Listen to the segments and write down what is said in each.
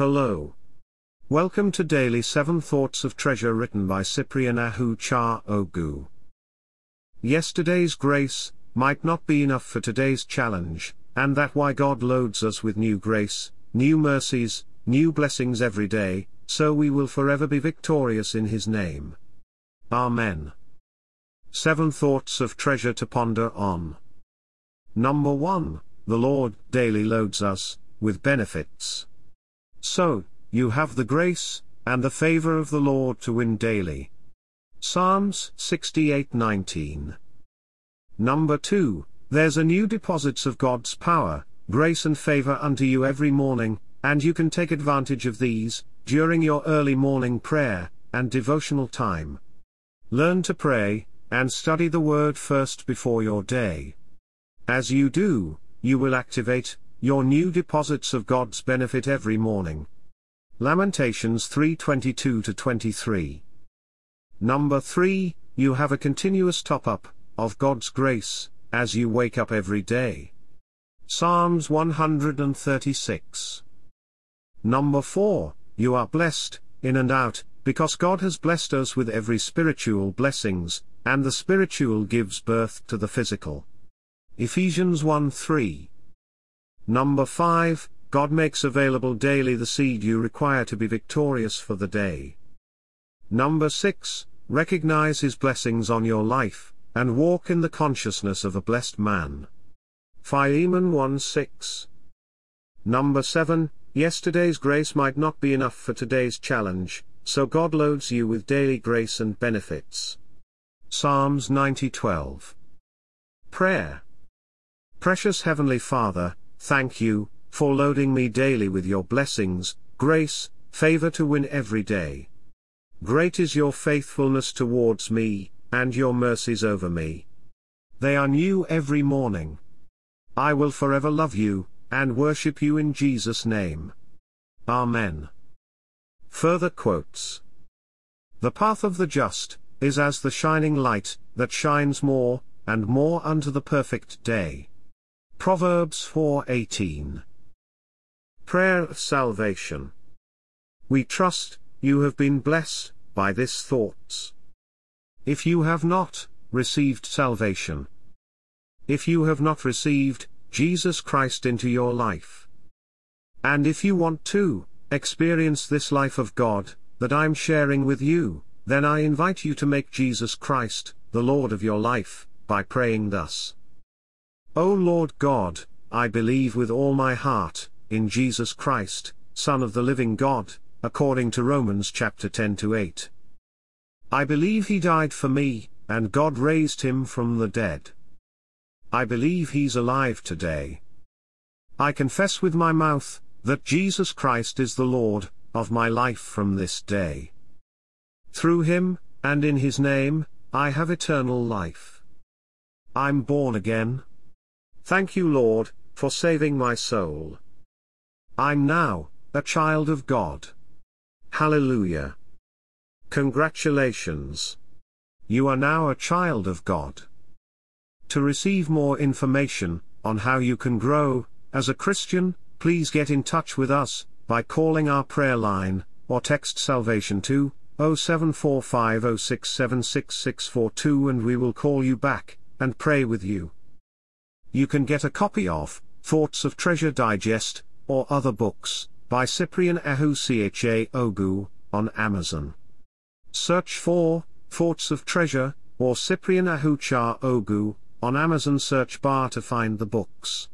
Hello. Welcome to Daily 7 Thoughts of Treasure written by Cyprian Ahuchaogu. Yesterday's grace might not be enough for today's challenge, and that why God loads us with new grace, new mercies, new blessings every day, so we will forever be victorious in His name. Amen. 7 Thoughts of Treasure to Ponder on. Number 1 The Lord daily loads us with benefits. So, you have the grace and the favor of the Lord to win daily. Psalms 68:19. Number 2 There's a new deposits of God's power, grace and favor unto you every morning, and you can take advantage of these during your early morning prayer and devotional time. Learn to pray and study the word first before your day. As you do, you will activate your new deposits of God's benefit every morning. Lamentations 3:22 to 23. Number 3, you have a continuous top-up of God's grace as you wake up every day. Psalms 136. Number 4, you are blessed in and out because God has blessed us with every spiritual blessings, and the spiritual gives birth to the physical. Ephesians 1 3. Number 5, God makes available daily the seed you require to be victorious for the day. Number 6, recognize His blessings on your life, and walk in the consciousness of a blessed man. Philemon 1 6. Number 7, yesterday's grace might not be enough for today's challenge, so God loads you with daily grace and benefits. Psalms 90 12. Prayer. Precious Heavenly Father, Thank you, for loading me daily with your blessings, grace, favor to win every day. Great is your faithfulness towards me, and your mercies over me. They are new every morning. I will forever love you, and worship you in Jesus' name. Amen. Further quotes The path of the just is as the shining light that shines more and more unto the perfect day. Proverbs 4:18. Prayer of Salvation. We trust you have been blessed by this thoughts. If you have not received salvation, if you have not received Jesus Christ into your life, and if you want to experience this life of God that I'm sharing with you, then I invite you to make Jesus Christ the Lord of your life by praying thus. O Lord God, I believe with all my heart, in Jesus Christ, Son of the living God, according to Romans chapter 10 to 8. I believe he died for me, and God raised him from the dead. I believe he's alive today. I confess with my mouth, that Jesus Christ is the Lord, of my life from this day. Through him, and in his name, I have eternal life. I'm born again. Thank you Lord, for saving my soul. I'm now, a child of God. Hallelujah. Congratulations. You are now a child of God. To receive more information, on how you can grow, as a Christian, please get in touch with us, by calling our prayer line, or text salvation to 07450676642 and we will call you back, and pray with you. You can get a copy of Thoughts of Treasure Digest, or other books, by Cyprian Ahuchaogu, on Amazon. Search for Thoughts of Treasure, or Cyprian Ahuchaogu, on Amazon search bar to find the books.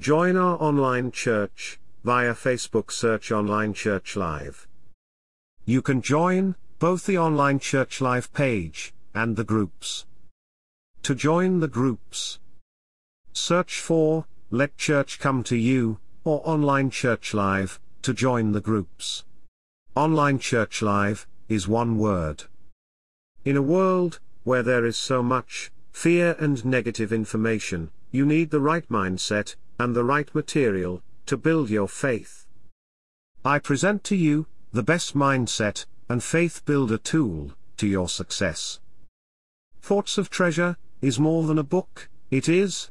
Join our online church, via Facebook search Online Church Live. You can join, both the Online Church Live page, and the groups. To join the groups, Search for, Let Church Come to You, or Online Church Live, to join the groups. Online Church Live, is one word. In a world, where there is so much, fear and negative information, you need the right mindset, and the right material, to build your faith. I present to you, the best mindset, and faith builder tool, to your success. Thoughts of Treasure, is more than a book, it is,